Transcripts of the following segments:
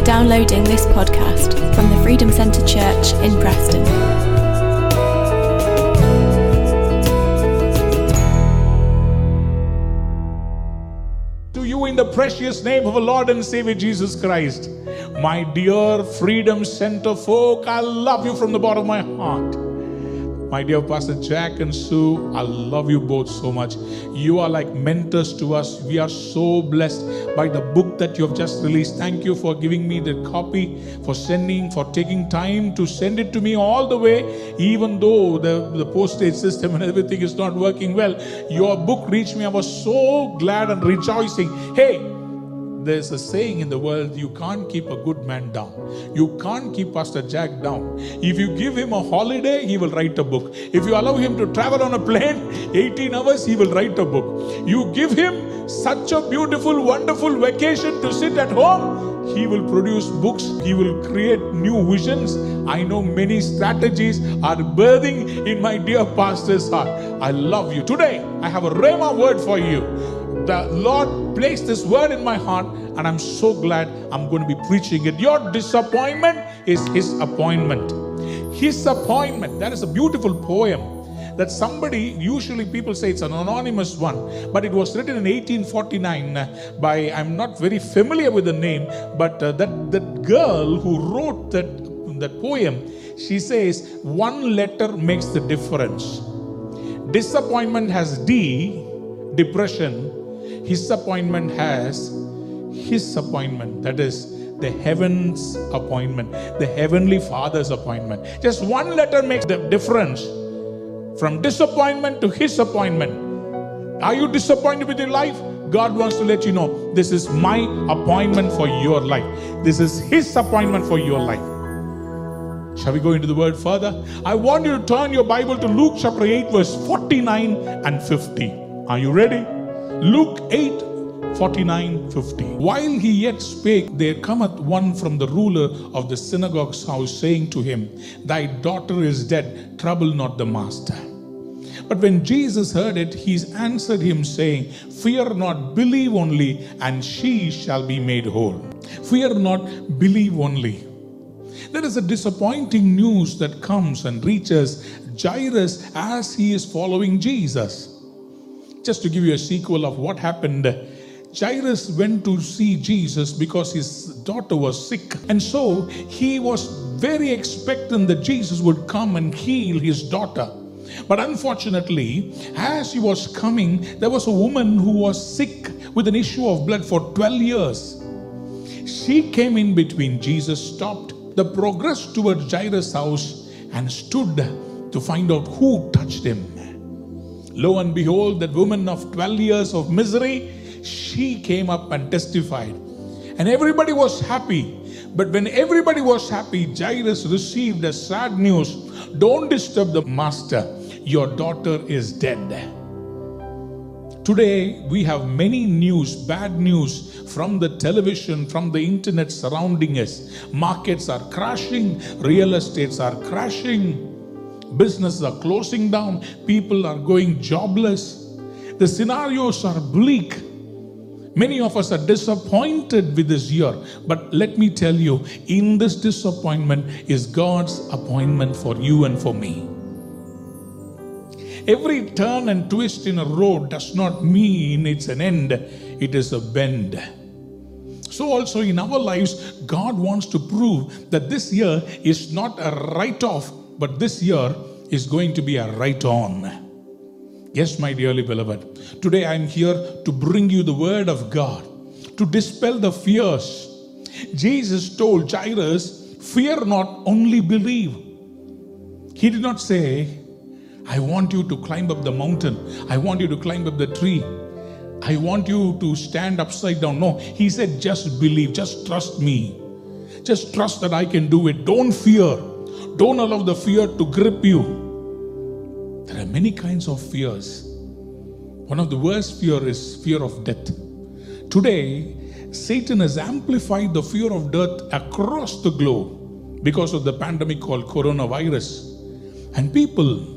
for downloading this podcast from the Freedom Centre Church in Preston. To you, in the precious name of our Lord and Savior Jesus Christ, my dear Freedom Center folk, I love you from the bottom of my heart. My dear Pastor Jack and Sue, I love you both so much. You are like mentors to us. We are so blessed by the book that you have just released. Thank you for giving me the copy, for sending, for taking time to send it to me all the way, even though the, the postage system and everything is not working well. Your book reached me. I was so glad and rejoicing. Hey, there's a saying in the world you can't keep a good man down. You can't keep Pastor Jack down. If you give him a holiday, he will write a book. If you allow him to travel on a plane 18 hours, he will write a book. You give him such a beautiful, wonderful vacation to sit at home, he will produce books. He will create new visions. I know many strategies are birthing in my dear pastor's heart. I love you. Today, I have a Rhema word for you the Lord placed this word in my heart, and I'm so glad I'm going to be preaching it. Your disappointment is His appointment. His appointment. That is a beautiful poem that somebody, usually people say it's an anonymous one, but it was written in 1849 by, I'm not very familiar with the name, but uh, that, that girl who wrote that, that poem, she says, one letter makes the difference. Disappointment has D, depression, his appointment has his appointment. That is the heaven's appointment, the heavenly Father's appointment. Just one letter makes the difference from disappointment to his appointment. Are you disappointed with your life? God wants to let you know this is my appointment for your life. This is his appointment for your life. Shall we go into the word further? I want you to turn your Bible to Luke chapter 8, verse 49 and 50. Are you ready? Luke 8 49 50. While he yet spake, there cometh one from the ruler of the synagogue's house, saying to him, Thy daughter is dead, trouble not the master. But when Jesus heard it, he answered him, saying, Fear not, believe only, and she shall be made whole. Fear not, believe only. There is a disappointing news that comes and reaches Jairus as he is following Jesus. Just to give you a sequel of what happened, Jairus went to see Jesus because his daughter was sick. And so he was very expectant that Jesus would come and heal his daughter. But unfortunately, as he was coming, there was a woman who was sick with an issue of blood for 12 years. She came in between. Jesus stopped the progress towards Jairus' house and stood to find out who touched him. Lo and behold, that woman of 12 years of misery, she came up and testified. And everybody was happy. But when everybody was happy, Jairus received a sad news Don't disturb the master, your daughter is dead. Today, we have many news, bad news from the television, from the internet surrounding us. Markets are crashing, real estates are crashing, businesses are closing down, people are going jobless. The scenarios are bleak. Many of us are disappointed with this year, but let me tell you, in this disappointment is God's appointment for you and for me. Every turn and twist in a road does not mean it's an end, it is a bend. So, also in our lives, God wants to prove that this year is not a write off, but this year is going to be a right on. Yes, my dearly beloved, today I'm here to bring you the word of God, to dispel the fears. Jesus told Jairus, Fear not, only believe. He did not say, I want you to climb up the mountain. I want you to climb up the tree. I want you to stand upside down. No, he said, just believe, just trust me. Just trust that I can do it. Don't fear. Don't allow the fear to grip you. There are many kinds of fears. One of the worst fear is fear of death. Today, Satan has amplified the fear of death across the globe because of the pandemic called coronavirus. And people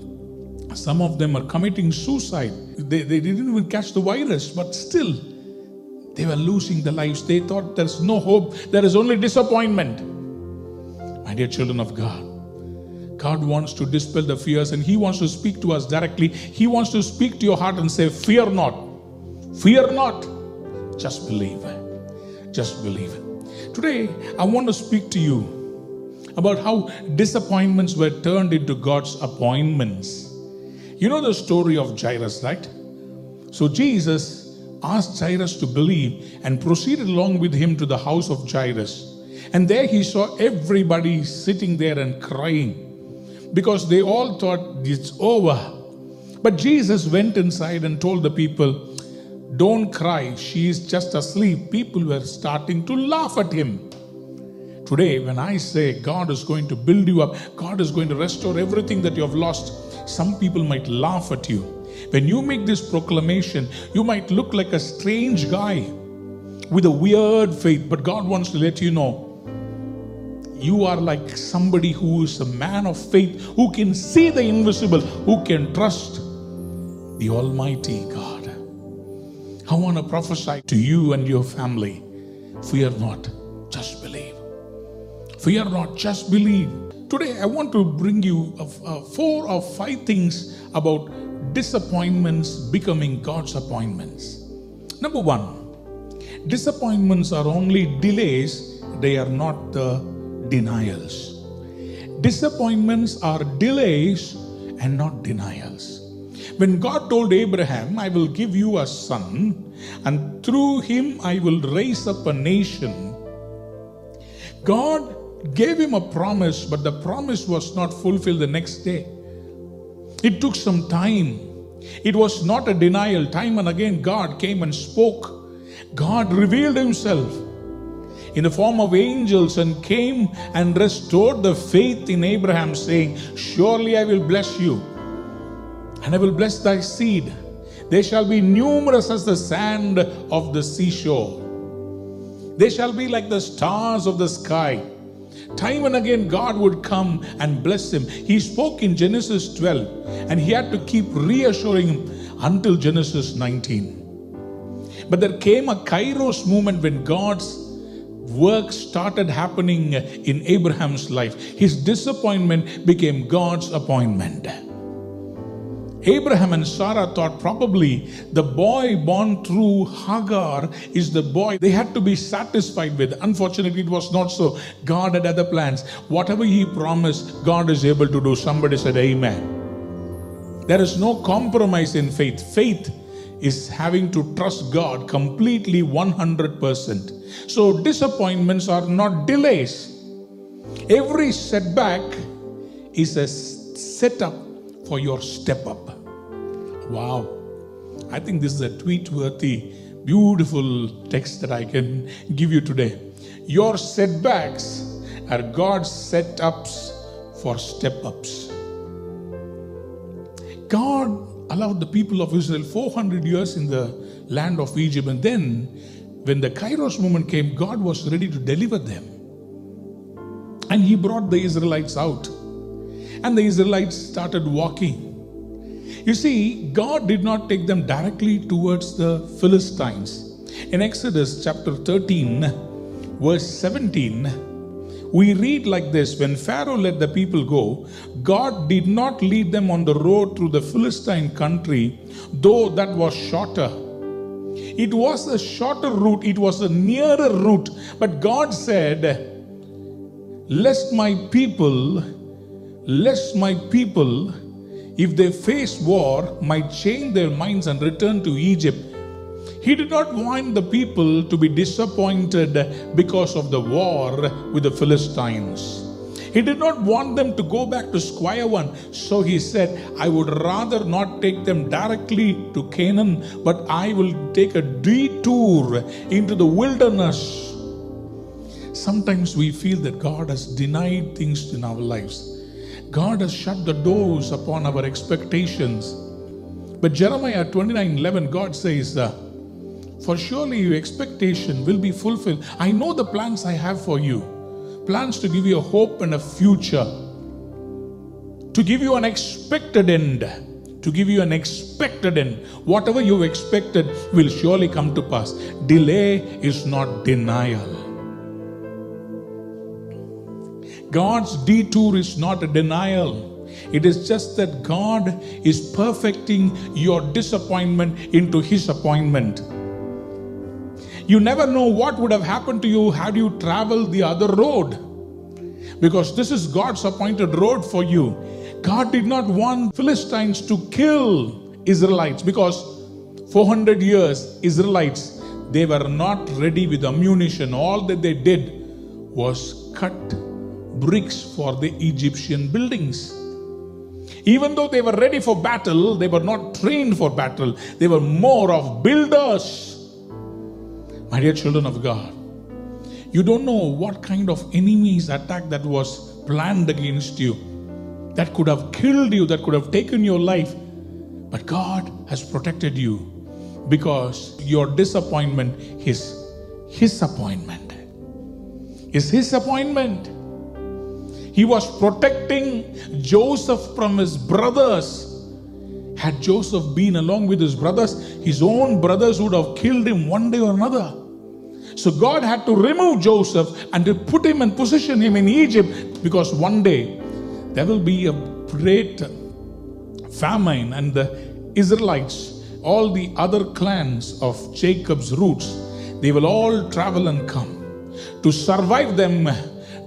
some of them are committing suicide. They, they didn't even catch the virus, but still, They were losing their lives. They thought there's no hope, there is only disappointment. My dear children of God, God wants to dispel the fears and He wants to speak to us directly. He wants to speak to your heart and say, Fear not, fear not, just believe. Just believe. Today, I want to speak to you about how disappointments were turned into God's appointments. You know the story of Jairus, right? So Jesus asked Jairus to believe and proceeded along with him to the house of Jairus. And there he saw everybody sitting there and crying because they all thought it's over. But Jesus went inside and told the people, Don't cry, she is just asleep. People were starting to laugh at him. Today, when I say God is going to build you up, God is going to restore everything that you have lost, some people might laugh at you. When you make this proclamation, you might look like a strange guy with a weird faith, but God wants to let you know you are like somebody who is a man of faith, who can see the invisible, who can trust the Almighty God. I want to prophesy to you and your family fear not, just believe. Fear not, just believe. Today, I want to bring you four or five things about disappointments becoming God's appointments. Number one, disappointments are only delays, they are not the denials. Disappointments are delays and not denials. When God told Abraham, I will give you a son, and through him I will raise up a nation, God gave him a promise, but the promise was not fulfilled the next day. It took some time. It was not a denial. Time and again, God came and spoke. God revealed himself in the form of angels and came and restored the faith in Abraham, saying, Surely I will bless you, and I will bless thy seed. They shall be numerous as the sand of the seashore. They shall be like the stars of the sky. Time and again, God would come and bless him. He spoke in Genesis 12, and he had to keep reassuring him until Genesis 19. But there came a kairos moment when God's work started happening in Abraham's life. His disappointment became God's appointment. Abraham and Sarah thought probably the boy born through Hagar is the boy they had to be satisfied with. Unfortunately, it was not so. God had other plans. Whatever He promised, God is able to do. Somebody said, Amen. There is no compromise in faith. Faith is having to trust God completely 100%. So, disappointments are not delays. Every setback is a setup for your step up. Wow. I think this is a tweet worthy, beautiful text that I can give you today. Your setbacks are God's setups for step ups. God allowed the people of Israel 400 years in the land of Egypt, and then when the Kairos moment came, God was ready to deliver them. And He brought the Israelites out, and the Israelites started walking you see, God did not take them directly towards the Philistines. In Exodus chapter 13, verse 17, we read like this When Pharaoh let the people go, God did not lead them on the road through the Philistine country, though that was shorter. It was a shorter route, it was a nearer route. But God said, Lest my people, lest my people if they face war, might change their minds and return to Egypt. He did not want the people to be disappointed because of the war with the Philistines. He did not want them to go back to square one. So he said, I would rather not take them directly to Canaan, but I will take a detour into the wilderness. Sometimes we feel that God has denied things in our lives. God has shut the doors upon our expectations. But Jeremiah 29 11, God says, uh, For surely your expectation will be fulfilled. I know the plans I have for you plans to give you a hope and a future, to give you an expected end. to give you an expected end. Whatever you expected will surely come to pass. Delay is not denial. God's detour is not a denial. It is just that God is perfecting your disappointment into His appointment. You never know what would have happened to you had you traveled the other road. Because this is God's appointed road for you. God did not want Philistines to kill Israelites because 400 years, Israelites, they were not ready with ammunition. All that they did was cut bricks for the Egyptian buildings. Even though they were ready for battle, they were not trained for battle. They were more of builders. My dear children of God, you don't know what kind of enemy's attack that was planned against you, that could have killed you, that could have taken your life. But God has protected you because your disappointment is His appointment. Is His appointment. He was protecting Joseph from his brothers. Had Joseph been along with his brothers, his own brothers would have killed him one day or another. So God had to remove Joseph and to put him and position him in Egypt because one day there will be a great famine and the Israelites, all the other clans of Jacob's roots, they will all travel and come. To survive them,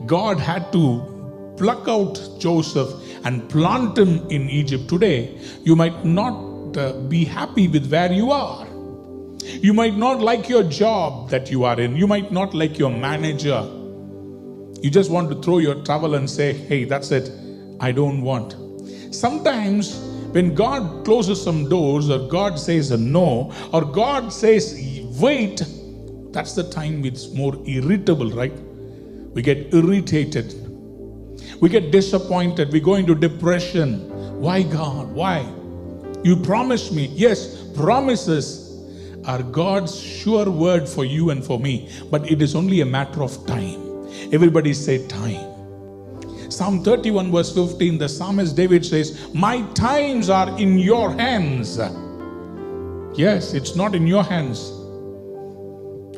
God had to pluck out Joseph and plant him in Egypt. Today, you might not uh, be happy with where you are. You might not like your job that you are in. You might not like your manager. You just want to throw your towel and say, hey, that's it. I don't want. Sometimes when God closes some doors or God says a no or God says wait, that's the time it's more irritable, right? We get irritated. We get disappointed. We go into depression. Why, God? Why? You promised me. Yes, promises are God's sure word for you and for me, but it is only a matter of time. Everybody say time. Psalm 31, verse 15, the psalmist David says, My times are in your hands. Yes, it's not in your hands.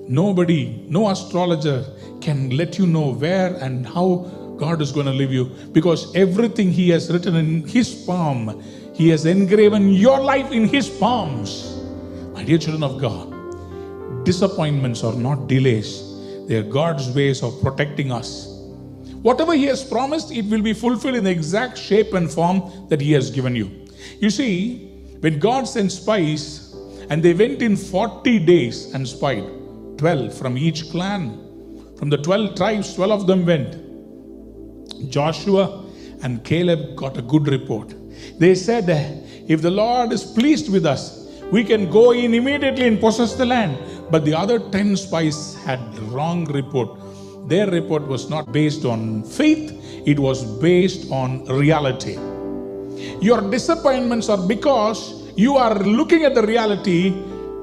Nobody, no astrologer can let you know where and how God is going to leave you because everything He has written in His palm, He has engraven your life in His palms. My dear children of God, disappointments are not delays, they are God's ways of protecting us. Whatever He has promised, it will be fulfilled in the exact shape and form that He has given you. You see, when God sent spies and they went in 40 days and spied, 12 from each clan, from the 12 tribes, 12 of them went. Joshua and Caleb got a good report. They said, If the Lord is pleased with us, we can go in immediately and possess the land. But the other 10 spies had wrong report. Their report was not based on faith, it was based on reality. Your disappointments are because you are looking at the reality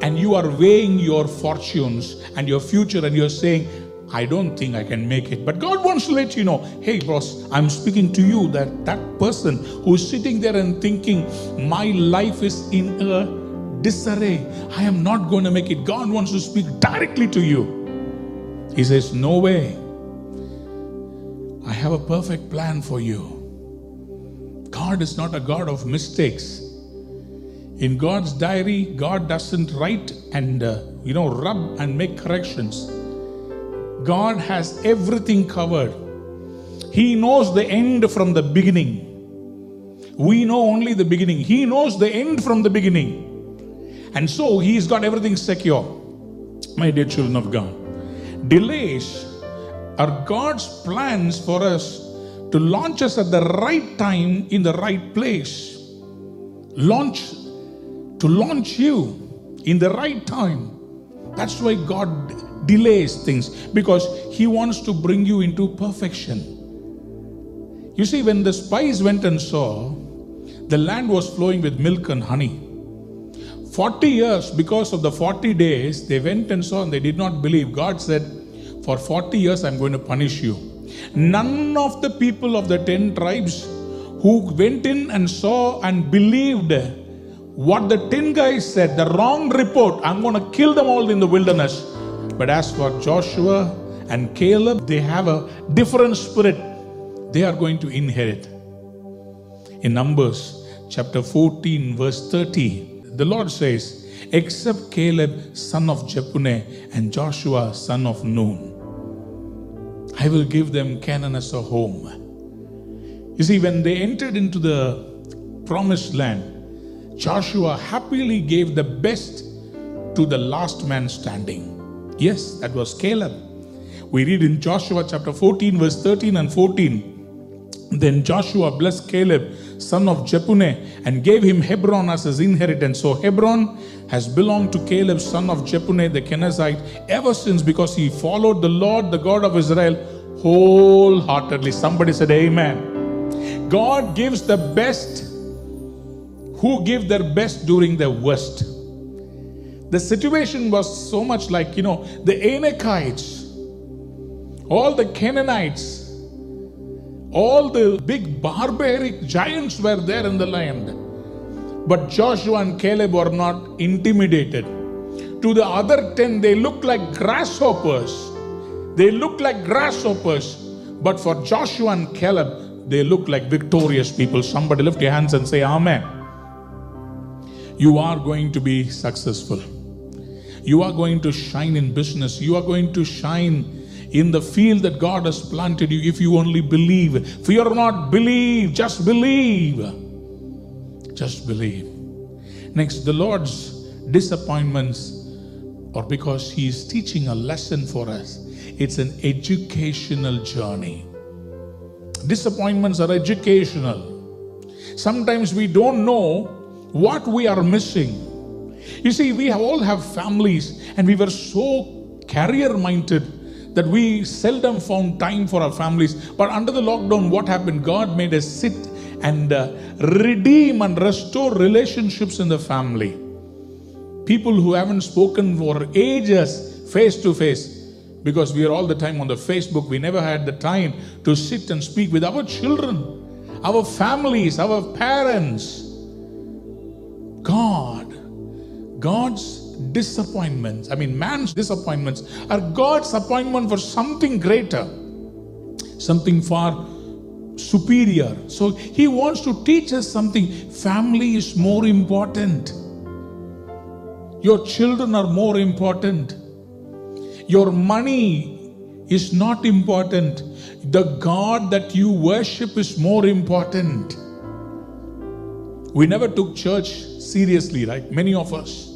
and you are weighing your fortunes and your future and you're saying, I don't think I can make it. But God wants to let you know, hey, boss, I'm speaking to you that that person who's sitting there and thinking, my life is in a disarray. I am not going to make it. God wants to speak directly to you. He says, no way. I have a perfect plan for you. God is not a God of mistakes. In God's diary, God doesn't write and, uh, you know, rub and make corrections. God has everything covered. He knows the end from the beginning. We know only the beginning. He knows the end from the beginning. And so He's got everything secure. My dear children of God, delays are God's plans for us to launch us at the right time in the right place. Launch, to launch you in the right time. That's why God delays things because He wants to bring you into perfection. You see, when the spies went and saw, the land was flowing with milk and honey. 40 years, because of the 40 days, they went and saw and they did not believe. God said, For 40 years, I'm going to punish you. None of the people of the 10 tribes who went in and saw and believed what the 10 guys said, the wrong report, I'm going to kill them all in the wilderness. But as for Joshua and Caleb, they have a different spirit. They are going to inherit. In Numbers chapter 14, verse 30, the Lord says, Except Caleb, son of Jephunneh, and Joshua, son of Nun, I will give them Canaan as a home. You see, when they entered into the promised land, Joshua happily gave the best to the last man standing. Yes, that was Caleb. We read in Joshua chapter 14, verse 13 and 14. Then Joshua blessed Caleb, son of Jephunneh, and gave him Hebron as his inheritance. So Hebron has belonged to Caleb, son of Jephunneh the Kenizzite, ever since because he followed the Lord, the God of Israel, wholeheartedly. Somebody said, Amen. God gives the best who give their best during their worst. The situation was so much like, you know, the Anakites, all the Canaanites, all the big barbaric giants were there in the land. But Joshua and Caleb were not intimidated. To the other 10, they looked like grasshoppers. They looked like grasshoppers. But for Joshua and Caleb, they looked like victorious people. Somebody lift your hands and say, Amen. You are going to be successful. You are going to shine in business. You are going to shine in the field that God has planted you if you only believe. Fear not, believe, just believe. Just believe. Next, the Lord's disappointments, or because He is teaching a lesson for us, it's an educational journey. Disappointments are educational. Sometimes we don't know what we are missing. You see, we all have families, and we were so career minded that we seldom found time for our families. But under the lockdown, what happened? God made us sit and uh, redeem and restore relationships in the family. People who haven't spoken for ages face to face because we are all the time on the Facebook. We never had the time to sit and speak with our children, our families, our parents. God, God's disappointments, I mean, man's disappointments are God's appointment for something greater, something far superior. So He wants to teach us something. Family is more important. Your children are more important. Your money is not important. The God that you worship is more important. We never took church seriously, right? Many of us.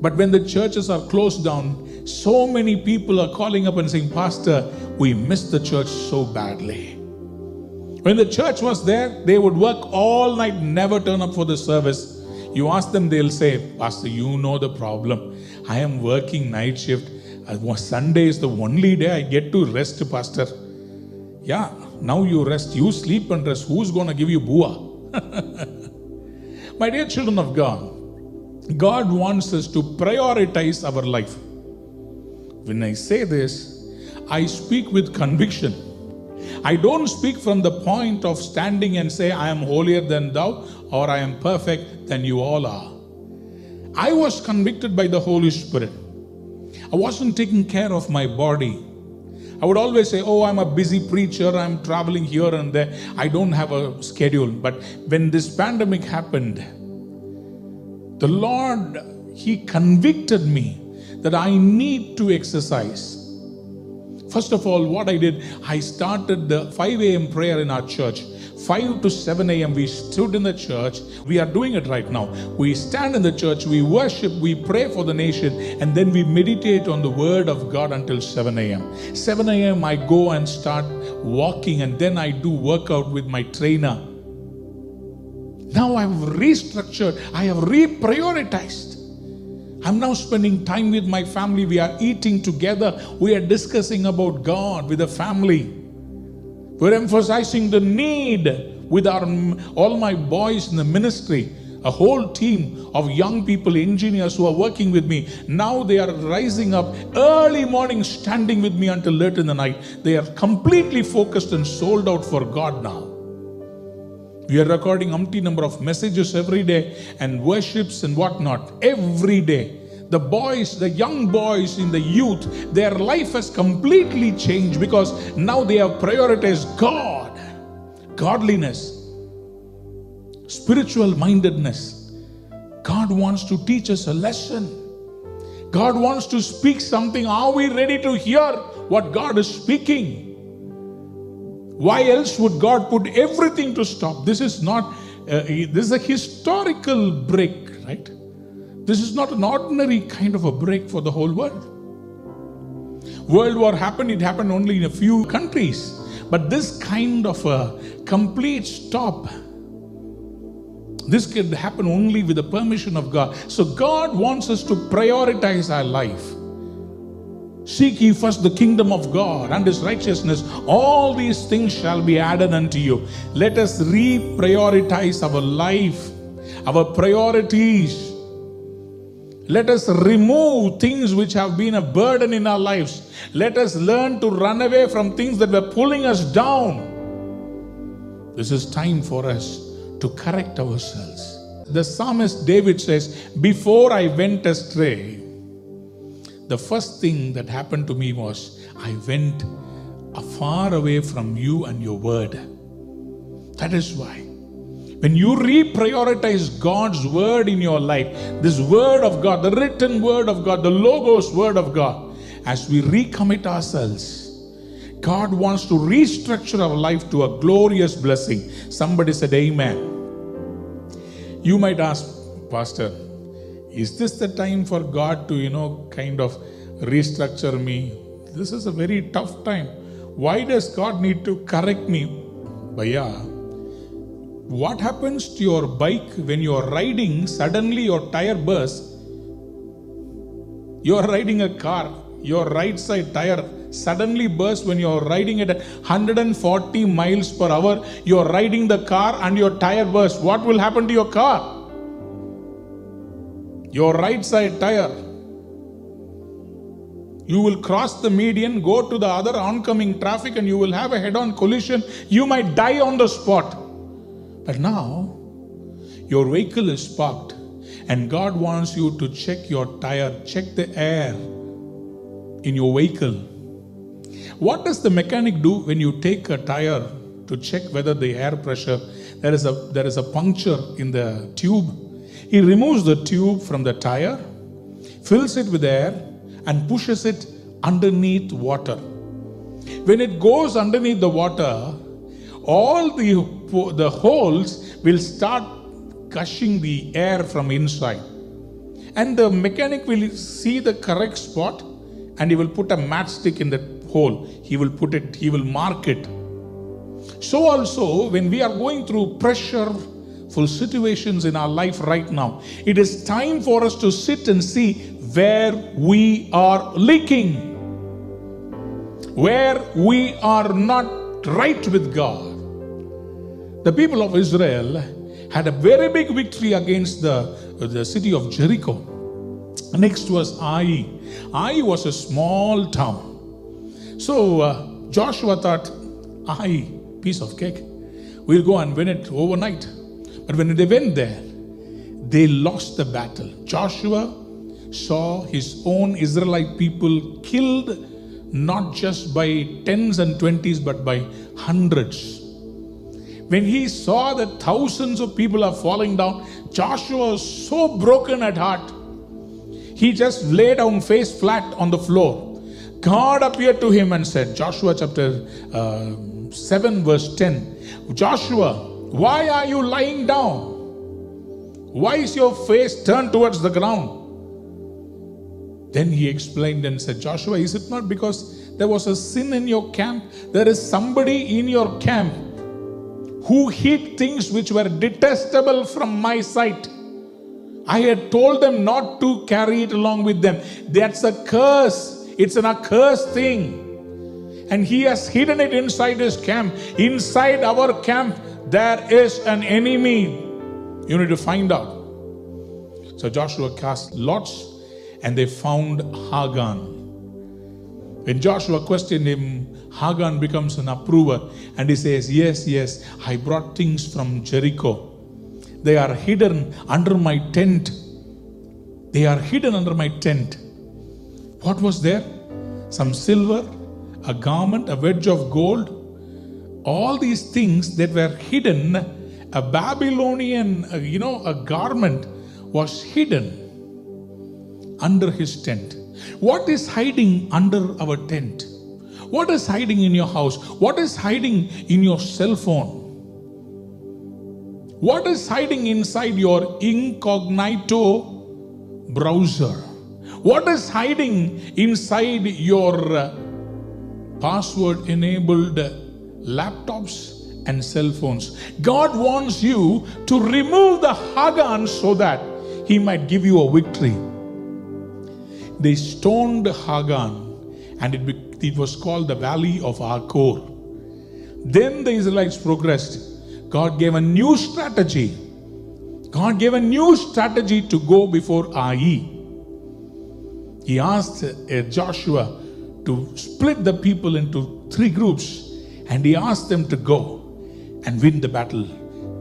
But when the churches are closed down, so many people are calling up and saying, Pastor, we miss the church so badly. When the church was there, they would work all night, never turn up for the service. You ask them, they'll say, Pastor, you know the problem. I am working night shift. Uh, Sunday is the only day I get to rest, Pastor. Yeah, now you rest. You sleep and rest. Who's going to give you bua? My dear children of God, God wants us to prioritize our life. When I say this, I speak with conviction. I don't speak from the point of standing and say, I am holier than thou or I am perfect than you all are. I was convicted by the Holy Spirit. I wasn't taking care of my body. I would always say, Oh, I'm a busy preacher, I'm traveling here and there, I don't have a schedule. But when this pandemic happened, the Lord, He convicted me that I need to exercise. First of all, what I did, I started the 5 a.m. prayer in our church. 5 to 7 a.m. we stood in the church. We are doing it right now. We stand in the church, we worship, we pray for the nation, and then we meditate on the word of God until 7 a.m. 7 a.m. I go and start walking, and then I do workout with my trainer. Now I've restructured, I have reprioritized. I'm now spending time with my family. We are eating together. We are discussing about God with the family. We're emphasizing the need with our all my boys in the ministry, a whole team of young people, engineers who are working with me. Now they are rising up early morning, standing with me until late in the night. They are completely focused and sold out for God now. We are recording umpty number of messages every day and worships and whatnot every day. The boys, the young boys in the youth, their life has completely changed because now they have prioritized God, godliness, spiritual mindedness. God wants to teach us a lesson. God wants to speak something. Are we ready to hear what God is speaking? Why else would God put everything to stop? This is not, uh, this is a historical break, right? This is not an ordinary kind of a break for the whole world. World War happened, it happened only in a few countries. But this kind of a complete stop this could happen only with the permission of God. So God wants us to prioritize our life. Seek ye first the kingdom of God and his righteousness. All these things shall be added unto you. Let us reprioritize our life, our priorities. Let us remove things which have been a burden in our lives. Let us learn to run away from things that were pulling us down. This is time for us to correct ourselves. The psalmist David says, Before I went astray, the first thing that happened to me was I went far away from you and your word. That is why. When you reprioritize God's word in your life, this word of God, the written word of God, the Logos word of God, as we recommit ourselves, God wants to restructure our life to a glorious blessing. Somebody said, Amen. You might ask, Pastor, is this the time for God to, you know, kind of restructure me? This is a very tough time. Why does God need to correct me? Bhaiya, what happens to your bike when you are riding, suddenly your tire bursts? You are riding a car, your right side tire suddenly bursts when you are riding at 140 miles per hour. You are riding the car and your tire bursts. What will happen to your car? Your right side tire. You will cross the median, go to the other oncoming traffic, and you will have a head on collision. You might die on the spot. But now, your vehicle is parked, and God wants you to check your tire, check the air in your vehicle what does the mechanic do when you take a tire to check whether the air pressure there is a there is a puncture in the tube? He removes the tube from the tire, fills it with air, and pushes it underneath water. When it goes underneath the water, all the, the holes will start gushing the air from inside. And the mechanic will see the correct spot and he will put a matchstick in the hole. He will put it, he will mark it. So, also, when we are going through pressureful situations in our life right now, it is time for us to sit and see where we are leaking, where we are not right with God. The people of Israel had a very big victory against the, the city of Jericho. Next was Ai. Ai was a small town. So uh, Joshua thought, I, piece of cake, we'll go and win it overnight. But when they went there, they lost the battle. Joshua saw his own Israelite people killed not just by tens and twenties, but by hundreds. When he saw that thousands of people are falling down, Joshua was so broken at heart. He just lay down face flat on the floor God appeared to him and said, Joshua chapter uh, 7, verse 10, Joshua, why are you lying down? Why is your face turned towards the ground? Then he explained and said, Joshua, is it not because there was a sin in your camp? There is somebody in your camp who hid things which were detestable from my sight. I had told them not to carry it along with them. That's a curse it's an accursed thing. And he has hidden it inside his camp. Inside our camp, there is an enemy. You need to find out. So Joshua cast lots and they found Achan. When Joshua questioned him, Achan becomes an approver and he says, Yes, yes, I brought things from Jericho. They are hidden under my tent. They are hidden under my tent. What was there? Some silver, a garment, a wedge of gold. All these things that were hidden, a Babylonian, uh, you know, a garment was hidden under his tent. What is hiding under our tent? What is hiding in your house? What is hiding in your cell phone? What is hiding inside your incognito browser? What is hiding inside your uh, password enabled laptops and cell phones? God wants you to remove the Achan so that He might give you a victory. They stoned Achan and it, it was called the Valley of Achor. Then the Israelites progressed. God gave a new strategy. God gave a new strategy to go before Ai. He asked uh, Joshua to split the people into three groups and he asked them to go and win the battle.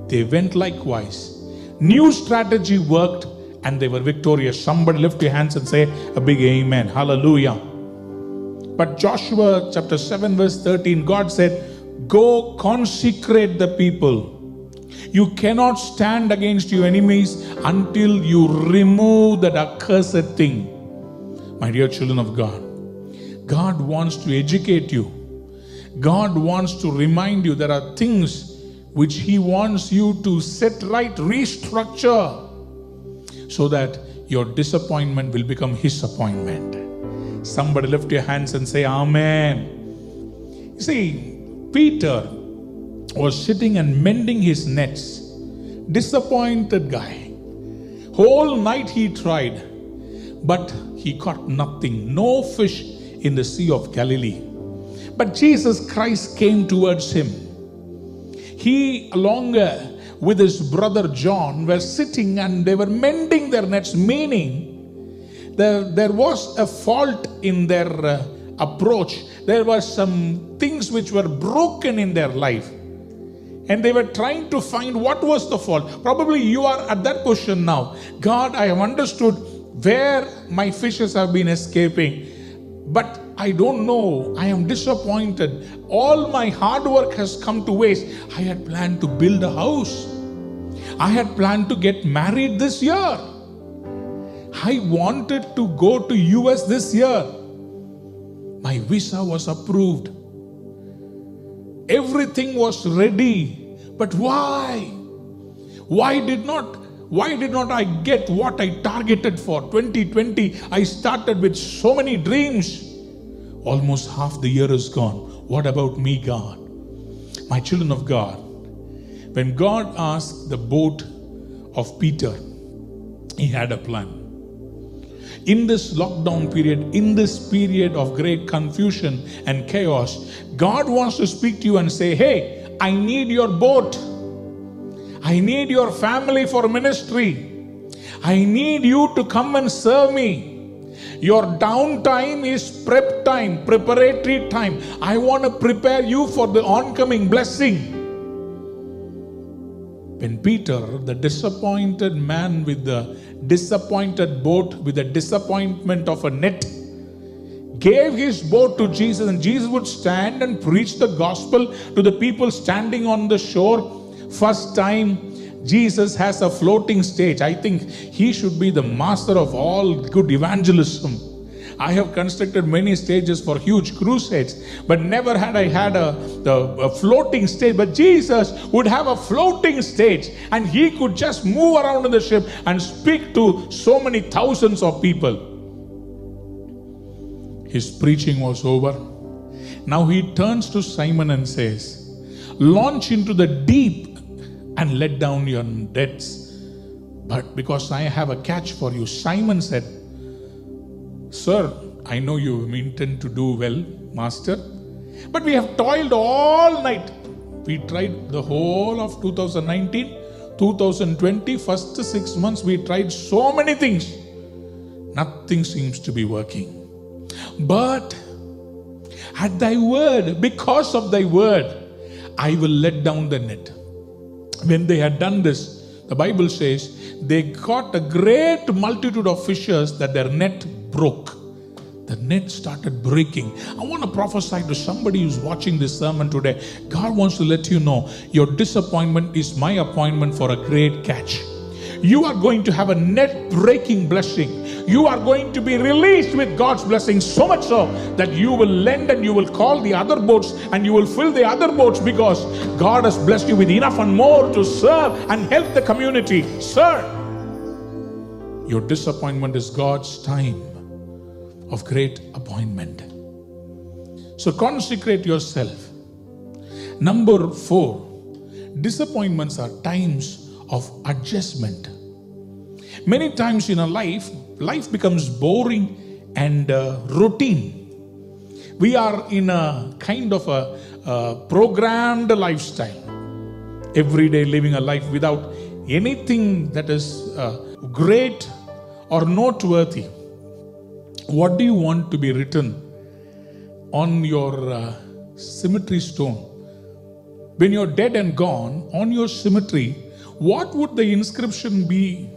They went likewise. New strategy worked and they were victorious. Somebody lift your hands and say a big amen. Hallelujah. But Joshua chapter 7, verse 13, God said, Go consecrate the people. You cannot stand against your enemies until you remove that accursed thing. My dear children of God, God wants to educate you. God wants to remind you there are things which He wants you to set right, restructure, so that your disappointment will become His appointment. Somebody lift your hands and say, Amen. You see, Peter was sitting and mending his nets. Disappointed guy. Whole night he tried, but he caught nothing. No fish in the Sea of Galilee. But Jesus Christ came towards him. He, along with his brother John, were sitting and they were mending their nets, meaning there, there was a fault in their uh, approach. There were some things which were broken in their life. And they were trying to find what was the fault. Probably you are at that position now. God, I have understood where my fishes have been escaping. But I don't know. I am disappointed. All my hard work has come to waste. I had planned to build a house. I had planned to get married this year. I wanted to go to US this year. My visa was approved. Everything was ready. But why? Why did not why did not I get what I targeted for 2020? I started with so many dreams. Almost half the year is gone. What about me, God? My children of God, when God asked the boat of Peter, he had a plan. In this lockdown period, in this period of great confusion and chaos, God wants to speak to you and say, Hey, I need your boat. I need your family for ministry. I need you to come and serve me. Your downtime is prep time, preparatory time. I want to prepare you for the oncoming blessing. When Peter, the disappointed man with the disappointed boat, with the disappointment of a net, gave his boat to Jesus, and Jesus would stand and preach the gospel to the people standing on the shore. First time Jesus has a floating stage. I think he should be the master of all good evangelism. I have constructed many stages for huge crusades, but never had I had a, a floating stage. But Jesus would have a floating stage, and he could just move around in the ship and speak to so many thousands of people. His preaching was over. Now he turns to Simon and says, Launch into the deep and let down your nets. But because I have a catch for you, Simon said, Sir, I know you intend to do well, Master, but we have toiled all night. We tried the whole of 2019, 2020, first six months, we tried so many things. Nothing seems to be working. But At thy word, because of thy word, I will let down the net. When they had done this, the Bible says they got a great multitude of fishers that their net broke. The net started breaking. I want to prophesy to somebody who's watching this sermon today. God wants to let you know your disappointment is my appointment for a great catch. You are going to have a net breaking blessing. You are going to be released with God's blessing so much so that you will lend and you will call the other boats and you will fill the other boats because God has blessed you with enough and more to serve and help the community. Sir, your disappointment is God's time of great appointment. So consecrate yourself. Number four, disappointments are times of adjustment. Many times in our life, life becomes boring and uh, routine. We are in a kind of a, a programmed lifestyle. Every day living a life without anything that is uh, great or noteworthy. What do you want to be written on your uh, cemetery stone? When you're dead and gone, on your cemetery, what would the inscription be?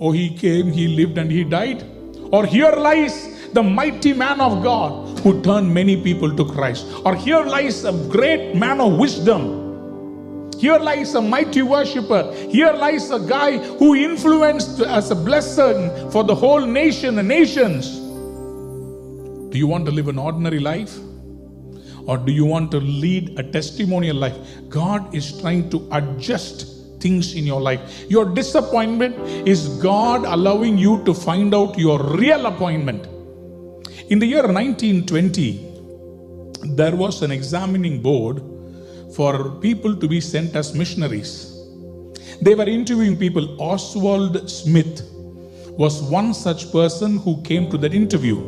Oh, he came, he lived, and he died. Or here lies the mighty man of God who turned many people to Christ. Or here lies a great man of wisdom. Here lies a mighty worshiper. Here lies a guy who influenced as a blessing for the whole nation, the nations. Do you want to live an ordinary life? Or do you want to lead a testimonial life? God is trying to adjust things in your life. Your disappointment is God allowing you to find out your real appointment. In the year 1920, there was an examining board for people to be sent as missionaries. They were interviewing people. Oswald Smith was one such person who came to that interview.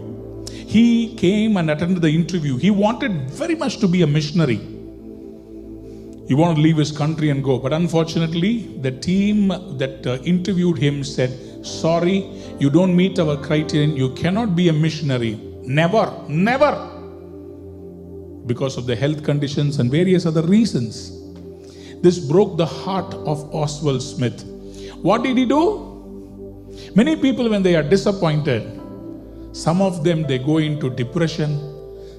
He came and attended the interview. He wanted very much to be a missionary. He wanted to leave his country and go. But unfortunately, the team that uh, interviewed him said, Sorry, you don't meet our criterion. You cannot be a missionary. Never, never. Because of the health conditions and various other reasons. This broke the heart of Oswald Smith. What did he do? Many people, when they are disappointed, some of them they go into depression.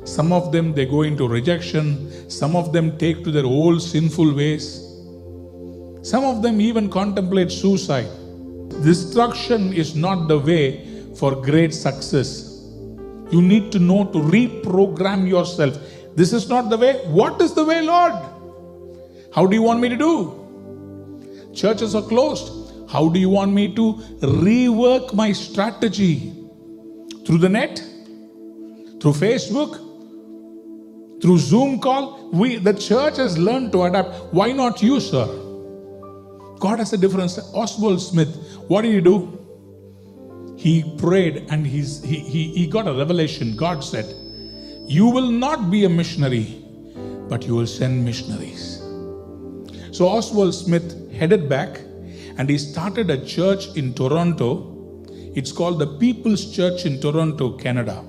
Some of them they go into rejection. Some of them take to their old sinful ways. Some of them even contemplate suicide. Destruction is not the way for great success. You need to know to reprogram yourself. This is not the way. What is the way, Lord? How do you want me to do? Churches are closed. How do you want me to rework my strategy? Through the net? Through Facebook? Through Zoom call? We the church has learned to adapt. Why not you, sir? God has a difference. Oswald Smith, what did he do? He prayed and he's, he, he, he got a revelation. God said, You will not be a missionary, but you will send missionaries. So Oswald Smith headed back and he started a church in Toronto it's called the People's Church in Toronto, Canada.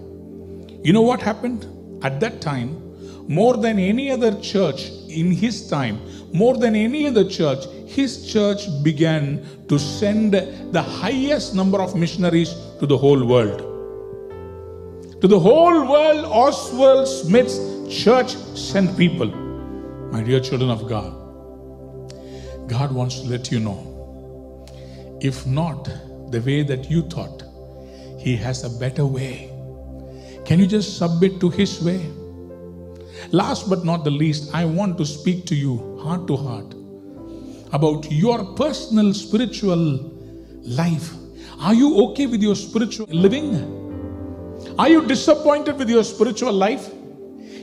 You know what happened? At that time, more than any other church in his time, more than any other church, his church began to send the highest number of missionaries to the whole world. To the whole world, Oswald Smith's church sent people. My dear children of God, God wants to let you know if not, the way that you thought. He has a better way. Can you just submit to His way? Last but not the least, I want to speak to you heart to heart about your personal spiritual life. Are you okay with your spiritual living? Are you disappointed with your spiritual life?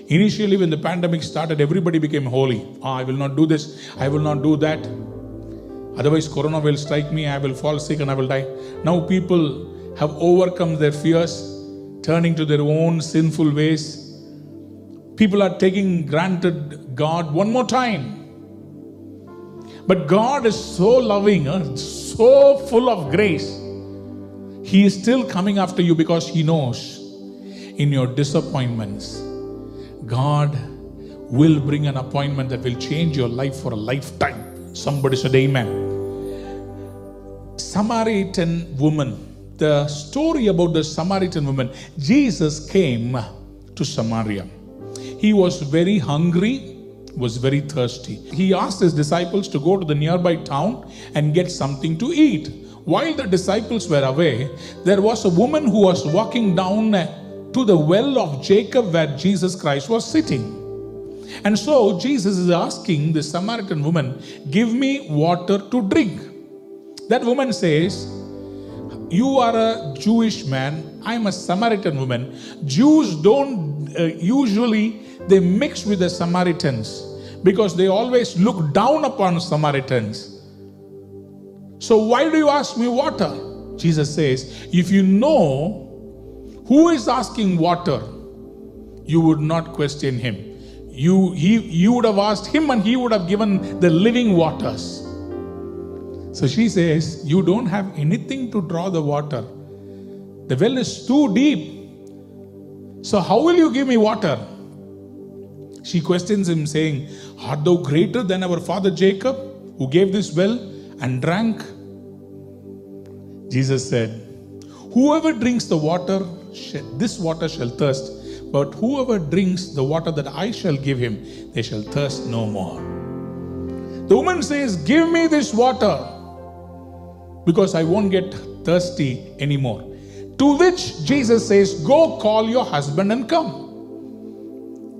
Initially, when the pandemic started, everybody became holy. Oh, I will not do this, I will not do that. Otherwise, Corona will strike me, I will fall sick and I will die. Now, people have overcome their fears, turning to their own sinful ways. People are taking granted God one more time. But God is so loving, uh, so full of grace. He is still coming after you because He knows in your disappointments, God will bring an appointment that will change your life for a lifetime. Somebody said, Amen. Samaritan woman. The story about the Samaritan woman. Jesus came to Samaria. He was very hungry, was very thirsty. He asked his disciples to go to the nearby town and get something to eat. While the disciples were away, there was a woman who was walking down to the well of Jacob where Jesus Christ was sitting. And so Jesus is asking the Samaritan woman, Give me water to drink. That woman says, You are a Jewish man, I'm a Samaritan woman. Jews don't uh, usually they mix with the Samaritans because they always look down upon Samaritans. So why do you ask me water? Jesus says, if you know who is asking water, you would not question him. You, he, you would have asked him and he would have given the living waters. So she says, You don't have anything to draw the water. The well is too deep. So, how will you give me water? She questions him, saying, Art thou greater than our father Jacob, who gave this well and drank? Jesus said, Whoever drinks the water, this water shall thirst, but whoever drinks the water that I shall give him, they shall thirst no more. The woman says, Give me this water because I won't get thirsty anymore. To which Jesus says, Go call your husband and come.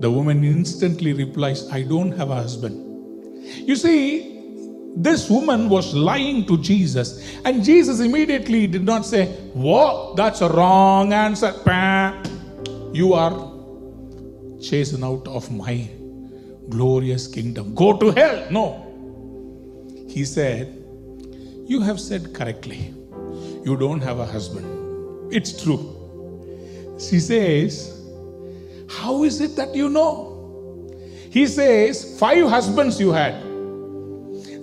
The woman instantly replies, I don't have a husband. You see, this woman was lying to Jesus, and Jesus immediately did not say, Whoa, that's a wrong answer. You are chased out of my glorious kingdom. Go to hell. No. He said, You have said correctly. You don't have a husband. It's true. She says, how is it that you know? He says, Five husbands you had.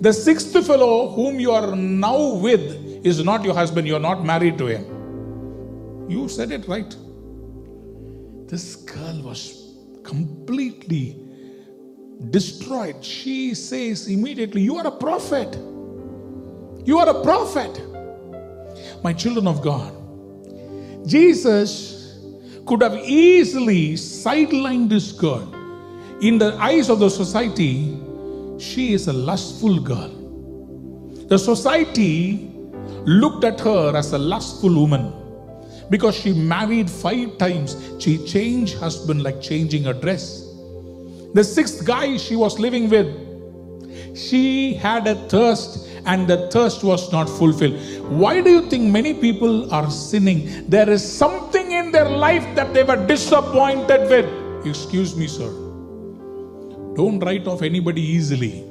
The sixth fellow whom you are now with is not your husband. You are not married to him. You said it right. This girl was completely destroyed. She says immediately, You are a prophet. You are a prophet. My children of God, Jesus could have easily sidelined this girl. In the eyes of the society, she is a lustful girl. The society looked at her as a lustful woman because she married five times. She changed husband like changing a dress. The sixth guy she was living with, she had a thirst and the thirst was not fulfilled. Why do you think many people are sinning? There is something in their life that they were disappointed with. Excuse me, sir. Don't write off anybody easily.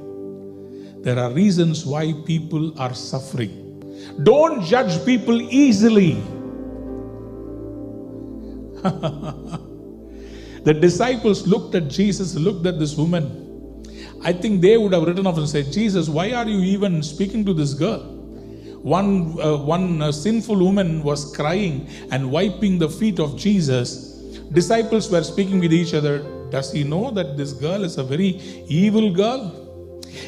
There are reasons why people are suffering. Don't judge people easily. the disciples looked at Jesus, looked at this woman I think they would have written off and said, Jesus, why are you even speaking to this girl? One, uh, one uh, sinful woman was crying and wiping the feet of Jesus. Disciples were speaking with each other. Does he know that this girl is a very evil girl?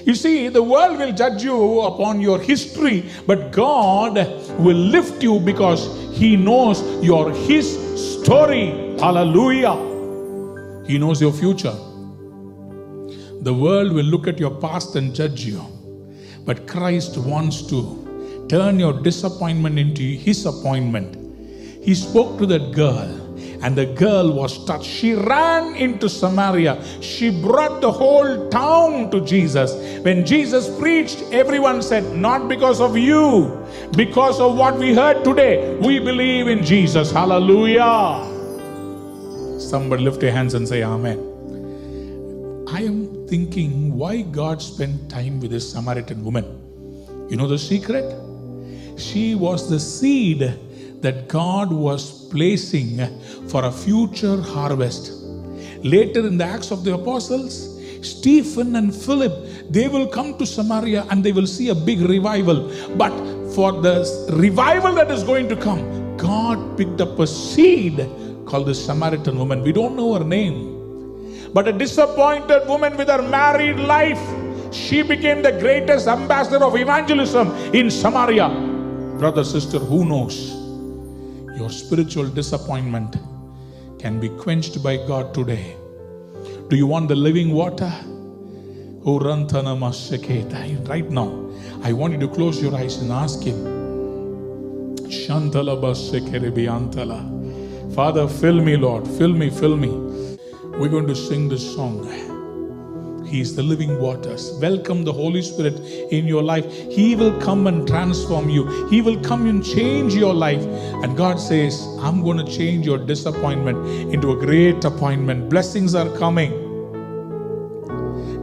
You see, the world will judge you upon your history, but God will lift you because He knows your His story. Hallelujah. He knows your future. The world will look at your past and judge you. But Christ wants to turn your disappointment into his appointment. He spoke to that girl, and the girl was touched. She ran into Samaria. She brought the whole town to Jesus. When Jesus preached, everyone said, Not because of you, because of what we heard today, we believe in Jesus. Hallelujah. Somebody lift your hands and say, Amen. I am thinking why God spent time with this Samaritan woman. You know the secret? She was the seed that God was placing for a future harvest. Later in the Acts of the Apostles, Stephen and Philip, they will come to Samaria and they will see a big revival. But for the revival that is going to come, God picked up a seed called the Samaritan woman. We don't know her name. But a disappointed woman with her married life, she became the greatest ambassador of evangelism in Samaria. Brother, sister, who knows? Your spiritual disappointment can be quenched by God today. Do you want the living water? Oh. Right now, I want you to close your eyes and ask Him. Father, fill me, Lord. Fill me, fill me. We're going to sing this song. He is the living waters. Welcome the Holy Spirit in your life. He will come and transform you. He will come and change your life. And God says, I'm going to change your disappointment into a great appointment. Blessings are coming.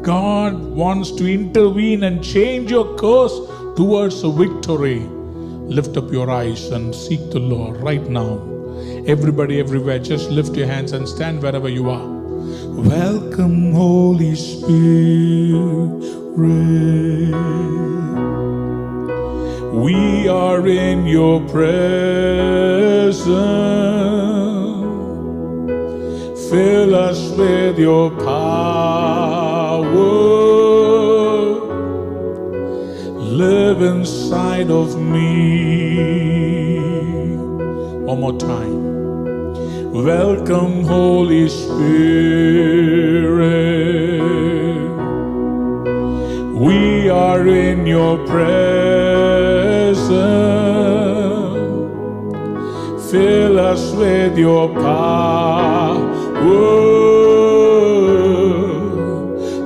God wants to intervene and change your curse towards a victory. Lift up your eyes and seek the Lord right now. Everybody, everywhere, just lift your hands and stand wherever you are. Welcome, Holy Spirit. We are in your presence. Fill us with your power. Live inside of me. One more time. Welcome, Holy Spirit. We are in your presence. Fill us with your power.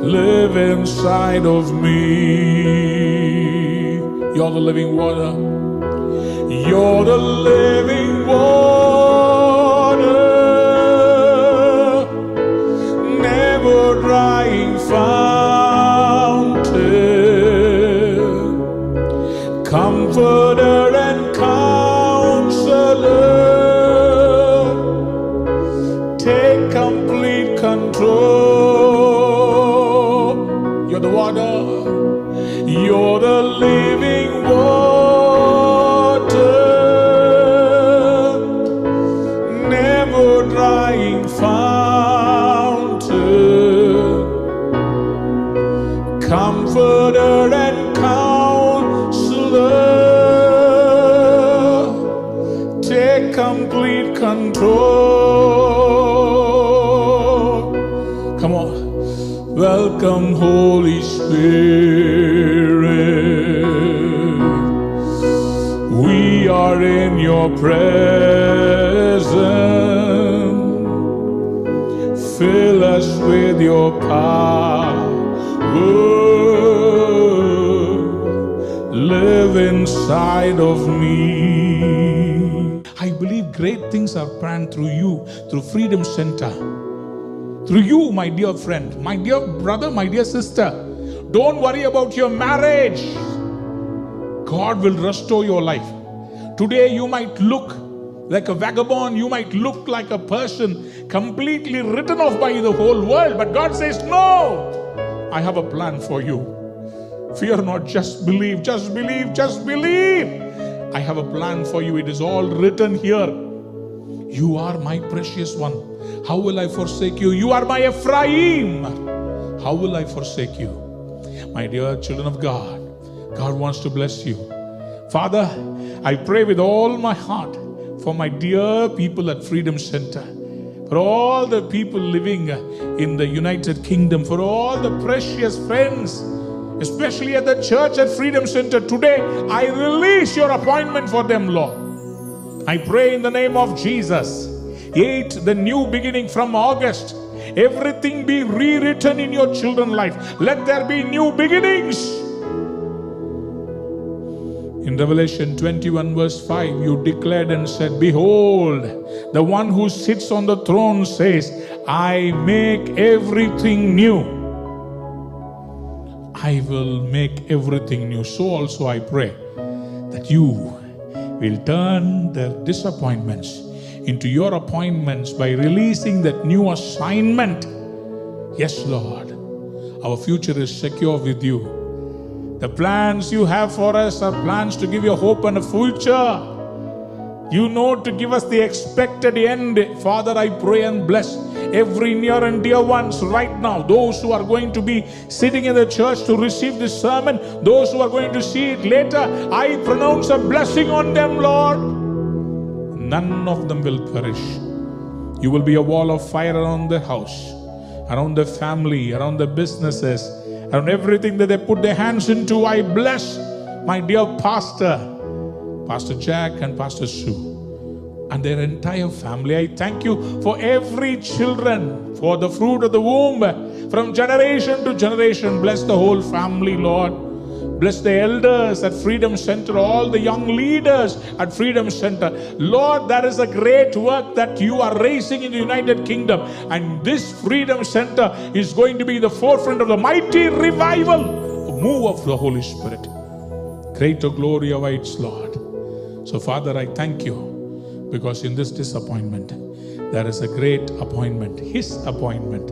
Live inside of me. You're the living water. You're the living water. Come on. Welcome, Holy Spirit. Things are planned through you, through Freedom Centre through you, my dear friend, my dear brother, my dear sister. Don't worry about your marriage. God will restore your life. Today, you might look like a vagabond, you might look like a person completely written off by the whole world, but God says, No, I have a plan for you. Fear not, just believe, just believe, just believe. I have a plan for you. It is all written here. You are my precious one. How will I forsake you? You are my Ephraim. How will I forsake you? My dear children of God, God wants to bless you. Father, I pray with all my heart for my dear people at Freedom Centre, for all the people living in the United Kingdom, for all the precious friends, especially at the church at Freedom Centre. Today, I release your appointment for them, Lord. I pray in the name of Jesus. Eight, the new beginning from August. Everything be rewritten in your children's life. Let there be new beginnings. In Revelation 21, verse 5, you declared and said, Behold, the one who sits on the throne says, I make everything new. I will make everything new. So also I pray that you will turn their disappointments into your appointments by releasing that new assignment. Yes, Lord, our future is secure with you. The plans you have for us are plans to give you hope and a future. You know to give us the expected end. Father, I pray and bless every near and dear ones right now. Those who are going to be sitting in the church to receive this sermon, those who are going to see it later, I pronounce a blessing on them, Lord. None of them will perish. You will be a wall of fire around the house, around the family, around the businesses, around everything that they put their hands into. I bless my dear pastor, Pastor Jack and Pastor Sue, and their entire family. I thank you for every children, for the fruit of the womb, from generation to generation. Bless the whole family, Lord. Bless the elders at Freedom Centre, all the young leaders at Freedom Centre. Lord, that is a great work that you are raising in the United Kingdom. And this Freedom Centre is going to be the forefront of the mighty revival, move of the Holy Spirit. Greater glory awaits, Lord. So, Father, I thank you because in this disappointment, there is a great appointment, His appointment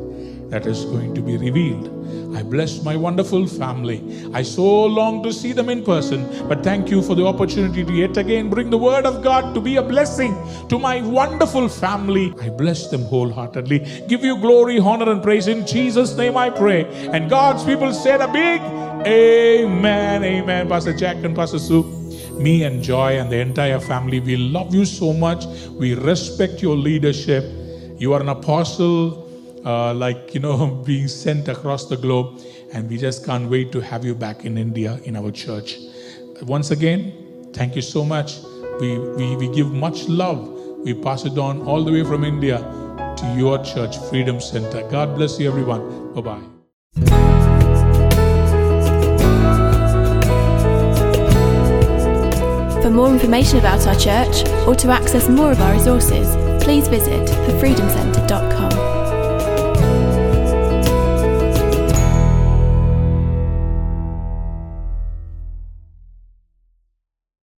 that is going to be revealed. I bless my wonderful family. I so long to see them in person, but thank you for the opportunity to yet again bring the word of God to be a blessing to my wonderful family. I bless them wholeheartedly. Give you glory, honor, and praise in Jesus' name I pray. And God's people said a big Amen. Amen. Pastor Jack and Pastor Sue me and Joy and the entire family, we love you so much. We respect your leadership. You are an apostle uh, like you know being sent across the globe and we just can't wait to have you back in india in our church. Once again thank you so much. We, we, we give much love. We pass it on all the way from india to your church freedom centre. God bless you everyone. Bye-bye For more information about our church or to access more of our resources, please visit thefreedomcentre.com.